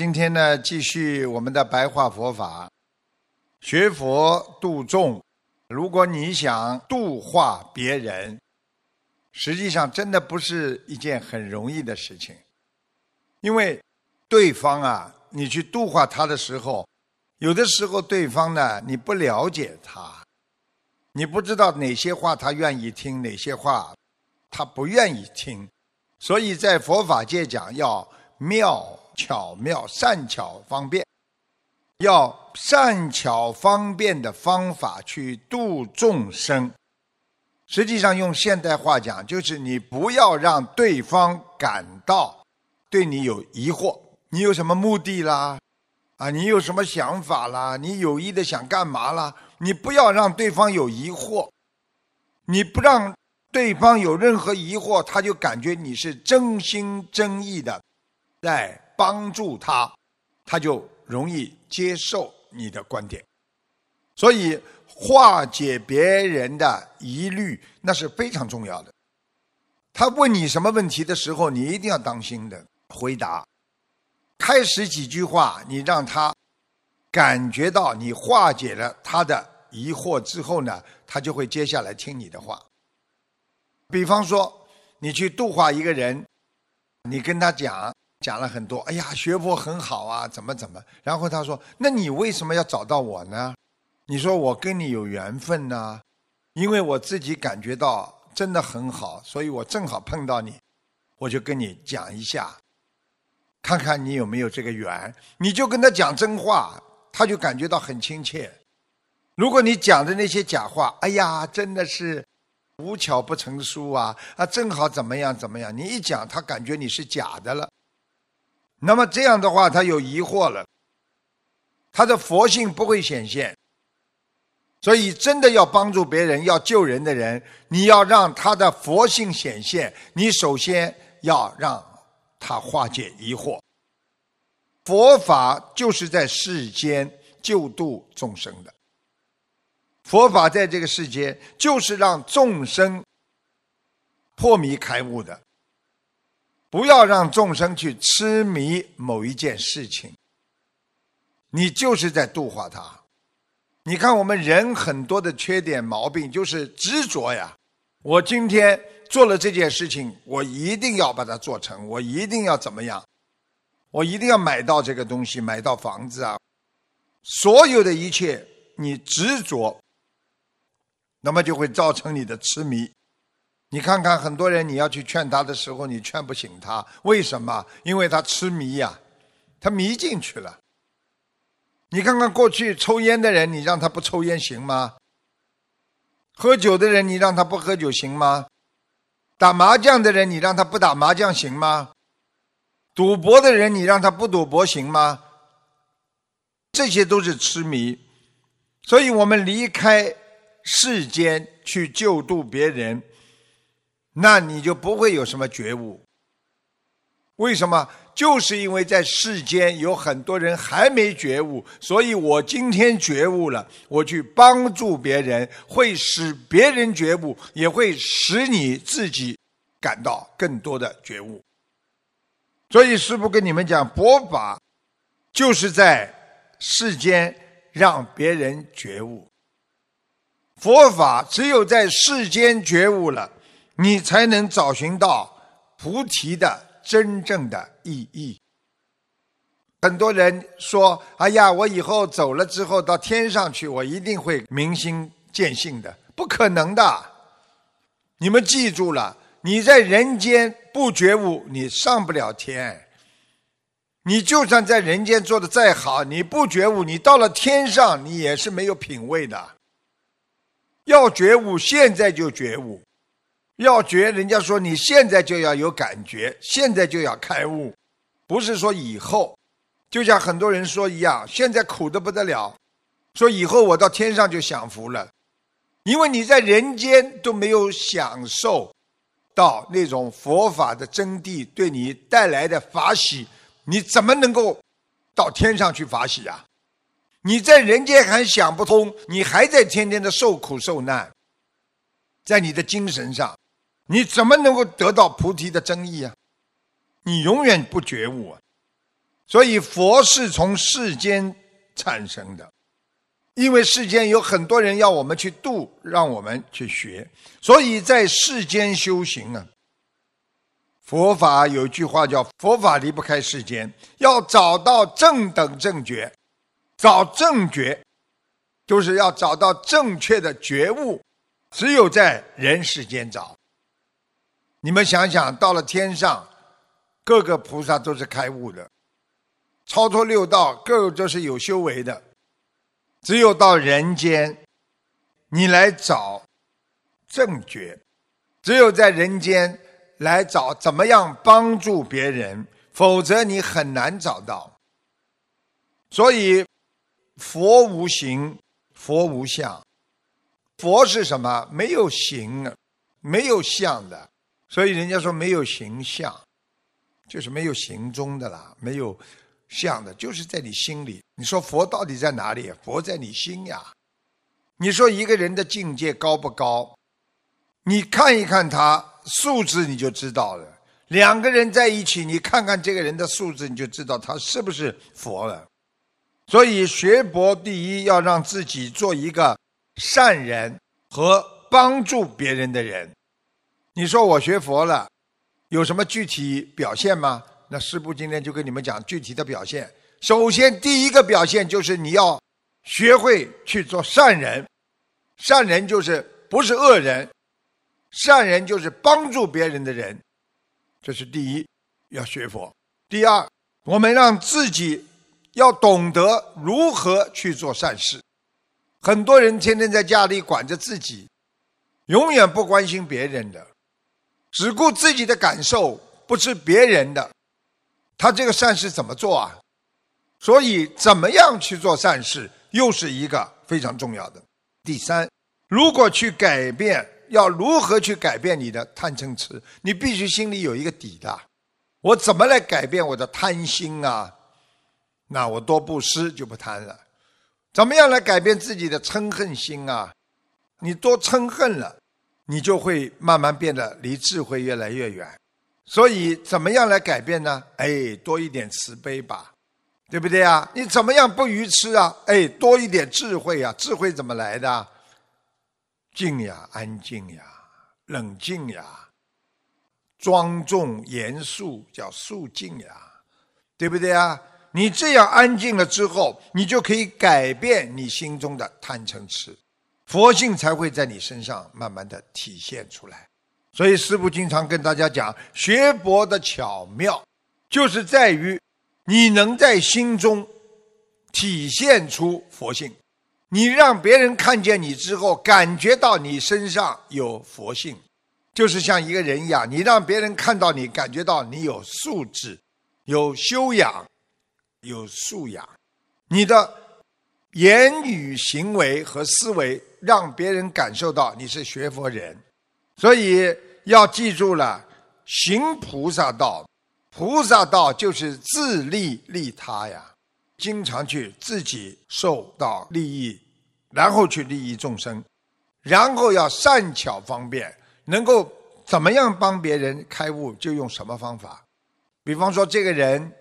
今天呢，继续我们的白话佛法，学佛度众。如果你想度化别人，实际上真的不是一件很容易的事情，因为对方啊，你去度化他的时候，有的时候对方呢，你不了解他，你不知道哪些话他愿意听，哪些话他不愿意听，所以在佛法界讲要妙。巧妙、善巧方便，要善巧方便的方法去度众生。实际上，用现代话讲，就是你不要让对方感到对你有疑惑。你有什么目的啦？啊，你有什么想法啦？你有意的想干嘛啦？你不要让对方有疑惑。你不让对方有任何疑惑，他就感觉你是真心真意的在。帮助他，他就容易接受你的观点。所以化解别人的疑虑，那是非常重要的。他问你什么问题的时候，你一定要当心的回答。开始几句话，你让他感觉到你化解了他的疑惑之后呢，他就会接下来听你的话。比方说，你去度化一个人，你跟他讲。讲了很多，哎呀，学佛很好啊，怎么怎么？然后他说：“那你为什么要找到我呢？”你说：“我跟你有缘分呐，因为我自己感觉到真的很好，所以我正好碰到你，我就跟你讲一下，看看你有没有这个缘。”你就跟他讲真话，他就感觉到很亲切。如果你讲的那些假话，哎呀，真的是无巧不成书啊！啊，正好怎么样怎么样？你一讲，他感觉你是假的了。那么这样的话，他有疑惑了，他的佛性不会显现。所以，真的要帮助别人、要救人的人，你要让他的佛性显现。你首先要让他化解疑惑。佛法就是在世间救度众生的，佛法在这个世间就是让众生破迷开悟的。不要让众生去痴迷某一件事情，你就是在度化他。你看我们人很多的缺点毛病就是执着呀。我今天做了这件事情，我一定要把它做成，我一定要怎么样？我一定要买到这个东西，买到房子啊！所有的一切，你执着，那么就会造成你的痴迷。你看看很多人，你要去劝他的时候，你劝不醒他，为什么？因为他痴迷呀，他迷进去了。你看看过去抽烟的人，你让他不抽烟行吗？喝酒的人，你让他不喝酒行吗？打麻将的人，你让他不打麻将行吗？赌博的人，你让他不赌博行吗？这些都是痴迷，所以我们离开世间去救度别人。那你就不会有什么觉悟。为什么？就是因为在世间有很多人还没觉悟，所以我今天觉悟了，我去帮助别人，会使别人觉悟，也会使你自己感到更多的觉悟。所以师父跟你们讲，佛法就是在世间让别人觉悟。佛法只有在世间觉悟了。你才能找寻到菩提的真正的意义。很多人说：“哎呀，我以后走了之后到天上去，我一定会明心见性的。”不可能的！你们记住了，你在人间不觉悟，你上不了天。你就算在人间做的再好，你不觉悟，你到了天上，你也是没有品位的。要觉悟，现在就觉悟。要觉，人家说你现在就要有感觉，现在就要开悟，不是说以后。就像很多人说一样，现在苦的不得了，说以后我到天上就享福了，因为你在人间都没有享受到那种佛法的真谛对你带来的法喜，你怎么能够到天上去法喜啊？你在人间还想不通，你还在天天的受苦受难，在你的精神上。你怎么能够得到菩提的真意啊？你永远不觉悟啊！所以佛是从世间产生的，因为世间有很多人要我们去度，让我们去学，所以在世间修行啊。佛法有一句话叫“佛法离不开世间”，要找到正等正觉，找正觉，就是要找到正确的觉悟，只有在人世间找。你们想想，到了天上，各个菩萨都是开悟的，超脱六道，各个都是有修为的。只有到人间，你来找正觉，只有在人间。来找怎么样帮助别人，否则你很难找到。所以，佛无形，佛无相。佛是什么？没有形，没有相的。所以人家说没有形象，就是没有形中的啦，没有相的，就是在你心里。你说佛到底在哪里？佛在你心呀。你说一个人的境界高不高？你看一看他。素质你就知道了。两个人在一起，你看看这个人的素质，你就知道他是不是佛了。所以学佛第一要让自己做一个善人和帮助别人的人。你说我学佛了，有什么具体表现吗？那师父今天就跟你们讲具体的表现。首先第一个表现就是你要学会去做善人，善人就是不是恶人。善人就是帮助别人的人，这是第一，要学佛。第二，我们让自己要懂得如何去做善事。很多人天天在家里管着自己，永远不关心别人的，只顾自己的感受，不知别人的。他这个善事怎么做啊？所以，怎么样去做善事，又是一个非常重要的。第三，如果去改变。要如何去改变你的贪嗔痴？你必须心里有一个底的。我怎么来改变我的贪心啊？那我多布施就不贪了。怎么样来改变自己的嗔恨心啊？你多嗔恨了，你就会慢慢变得离智慧越来越远。所以怎么样来改变呢？哎，多一点慈悲吧，对不对啊？你怎么样不愚痴啊？哎，多一点智慧啊！智慧怎么来的？静呀，安静呀，冷静呀，庄重严肃叫肃静呀，对不对啊？你这样安静了之后，你就可以改变你心中的贪嗔痴，佛性才会在你身上慢慢的体现出来。所以师父经常跟大家讲，学佛的巧妙，就是在于你能在心中体现出佛性。你让别人看见你之后，感觉到你身上有佛性，就是像一个人一样。你让别人看到你，感觉到你有素质、有修养、有素养。你的言语行为和思维，让别人感受到你是学佛人。所以要记住了，行菩萨道，菩萨道就是自利利他呀。经常去自己受到利益，然后去利益众生，然后要善巧方便，能够怎么样帮别人开悟，就用什么方法。比方说，这个人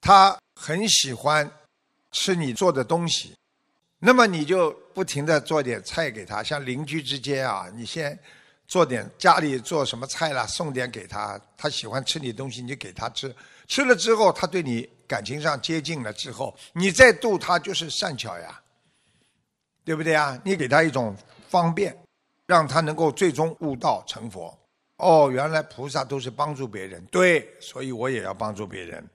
他很喜欢吃你做的东西，那么你就不停的做点菜给他，像邻居之间啊，你先做点家里做什么菜啦，送点给他，他喜欢吃你东西，你就给他吃，吃了之后，他对你。感情上接近了之后，你再度他就是善巧呀，对不对啊？你给他一种方便，让他能够最终悟道成佛。哦，原来菩萨都是帮助别人，对，所以我也要帮助别人。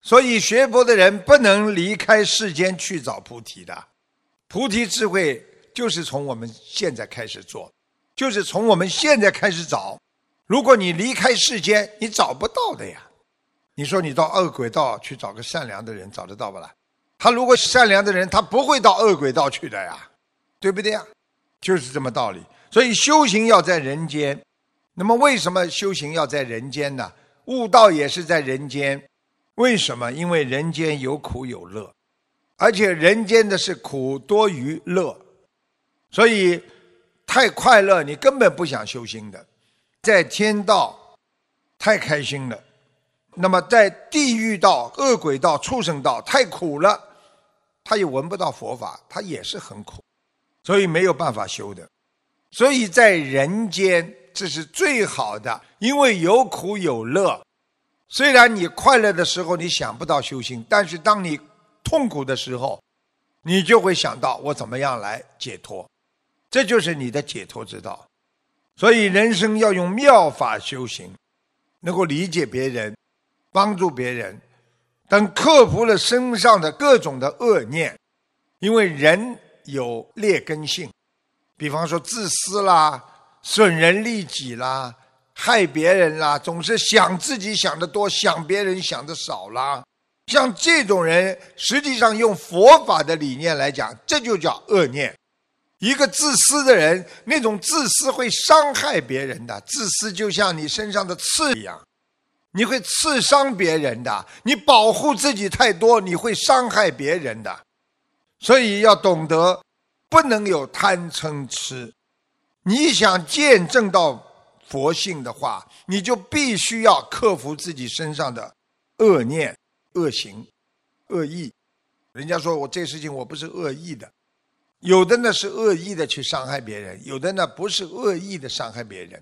所以学佛的人不能离开世间去找菩提的，菩提智慧就是从我们现在开始做，就是从我们现在开始找。如果你离开世间，你找不到的呀。你说你到恶鬼道去找个善良的人，找得到不啦？他如果善良的人，他不会到恶鬼道去的呀，对不对呀？就是这么道理。所以修行要在人间。那么为什么修行要在人间呢？悟道也是在人间。为什么？因为人间有苦有乐，而且人间的是苦多于乐，所以太快乐，你根本不想修心的。在天道太开心了。那么在地狱道、恶鬼道、畜生道太苦了，他也闻不到佛法，他也是很苦，所以没有办法修的。所以在人间，这是最好的，因为有苦有乐。虽然你快乐的时候你想不到修行，但是当你痛苦的时候，你就会想到我怎么样来解脱，这就是你的解脱之道。所以人生要用妙法修行，能够理解别人，帮助别人，等克服了身上的各种的恶念，因为人有劣根性，比方说自私啦、损人利己啦。害别人啦，总是想自己想的多，想别人想的少啦。像这种人，实际上用佛法的理念来讲，这就叫恶念。一个自私的人，那种自私会伤害别人的。自私就像你身上的刺一样，你会刺伤别人的。你保护自己太多，你会伤害别人的。所以要懂得，不能有贪嗔痴。你想见证到。佛性的话，你就必须要克服自己身上的恶念、恶行、恶意。人家说我这事情我不是恶意的，有的呢是恶意的去伤害别人，有的呢不是恶意的伤害别人。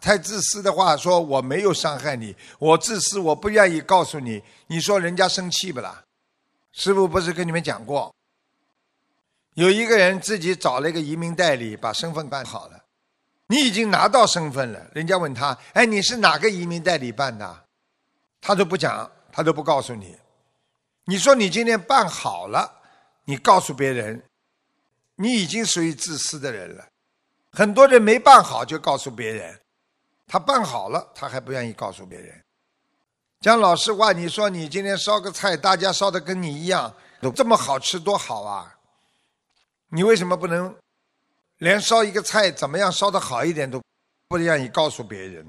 太自私的话，说我没有伤害你，我自私，我不愿意告诉你。你说人家生气不啦？师傅不是跟你们讲过，有一个人自己找了一个移民代理，把身份办好了。你已经拿到身份了，人家问他：“哎，你是哪个移民代理办的？”他都不讲，他都不告诉你。你说你今天办好了，你告诉别人，你已经属于自私的人了。很多人没办好就告诉别人，他办好了他还不愿意告诉别人。讲老实话，你说你今天烧个菜，大家烧的跟你一样，都这么好吃，多好啊！你为什么不能？连烧一个菜怎么样烧的好一点都不愿意告诉别人，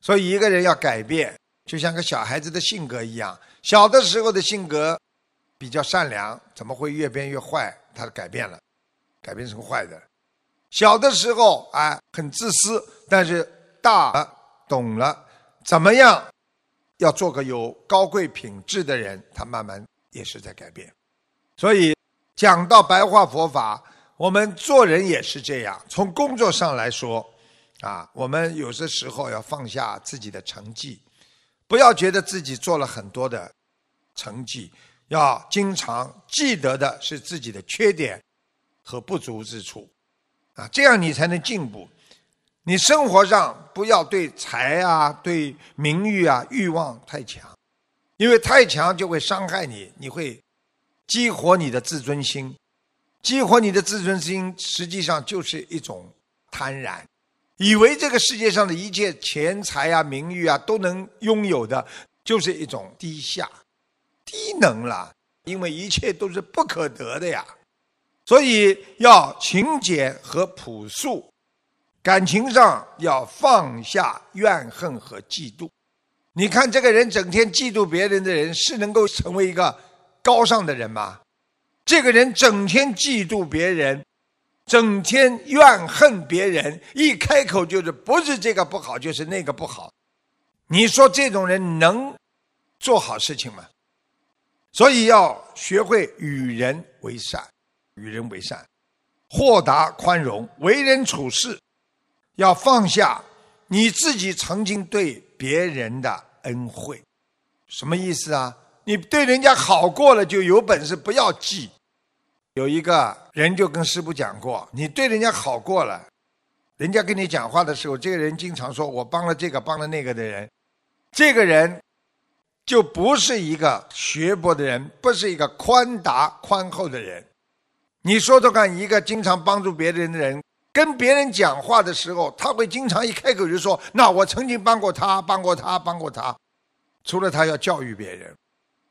所以一个人要改变，就像个小孩子的性格一样。小的时候的性格比较善良，怎么会越变越坏？他改变了，改变成坏的。小的时候啊很自私，但是大了懂了怎么样要做个有高贵品质的人，他慢慢也是在改变。所以讲到白话佛法。我们做人也是这样，从工作上来说，啊，我们有些时候要放下自己的成绩，不要觉得自己做了很多的成绩，要经常记得的是自己的缺点和不足之处，啊，这样你才能进步。你生活上不要对财啊、对名誉啊欲望太强，因为太强就会伤害你，你会激活你的自尊心。激活你的自尊心，实际上就是一种贪婪，以为这个世界上的一切钱财啊、名誉啊都能拥有的，就是一种低下、低能了。因为一切都是不可得的呀，所以要勤俭和朴素，感情上要放下怨恨和嫉妒。你看这个人整天嫉妒别人的人，是能够成为一个高尚的人吗？这个人整天嫉妒别人，整天怨恨别人，一开口就是不是这个不好，就是那个不好。你说这种人能做好事情吗？所以要学会与人为善，与人为善，豁达宽容，为人处事要放下你自己曾经对别人的恩惠。什么意思啊？你对人家好过了，就有本事不要记。有一个人就跟师傅讲过，你对人家好过了，人家跟你讲话的时候，这个人经常说我帮了这个帮了那个的人，这个人就不是一个学博的人，不是一个宽达宽厚的人。你说说看，一个经常帮助别人的人，跟别人讲话的时候，他会经常一开口就说：“那我曾经帮过他，帮过他，帮过他。”除了他要教育别人，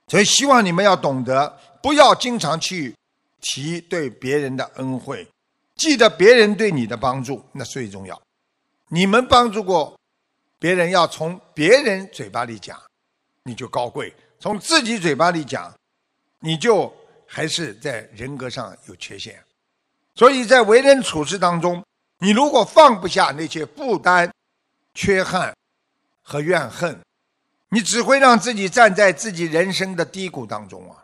所以希望你们要懂得，不要经常去。提对别人的恩惠，记得别人对你的帮助，那最重要。你们帮助过别人，要从别人嘴巴里讲，你就高贵；从自己嘴巴里讲，你就还是在人格上有缺陷。所以在为人处事当中，你如果放不下那些负担、缺憾和怨恨，你只会让自己站在自己人生的低谷当中啊！